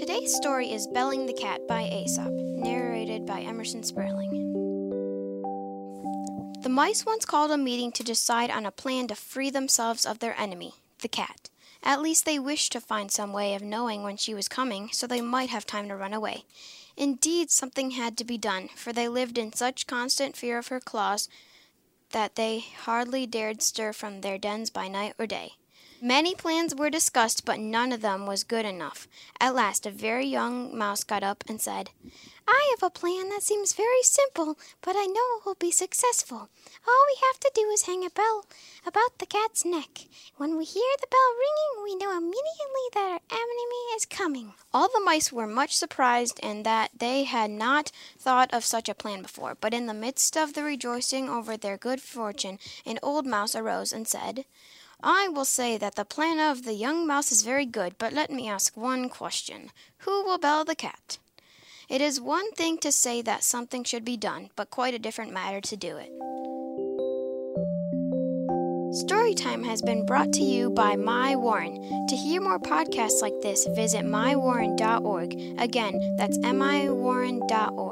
Today's story is Belling the Cat by Aesop, narrated by Emerson Sperling. The mice once called a meeting to decide on a plan to free themselves of their enemy, the cat. At least they wished to find some way of knowing when she was coming so they might have time to run away. Indeed, something had to be done, for they lived in such constant fear of her claws that they hardly dared stir from their dens by night or day. Many plans were discussed, but none of them was good enough. At last, a very young mouse got up and said, I have a plan that seems very simple, but I know it will be successful. All we have to do is hang a bell about the cat's neck. When we hear the bell ringing, we know immediately that our enemy is coming. All the mice were much surprised in that they had not thought of such a plan before, but in the midst of the rejoicing over their good fortune, an old mouse arose and said, I will say that the plan of the young mouse is very good, but let me ask one question. Who will bell the cat? It is one thing to say that something should be done, but quite a different matter to do it. Storytime has been brought to you by My Warren. To hear more podcasts like this, visit mywarren.org. Again, that's miwarren.org.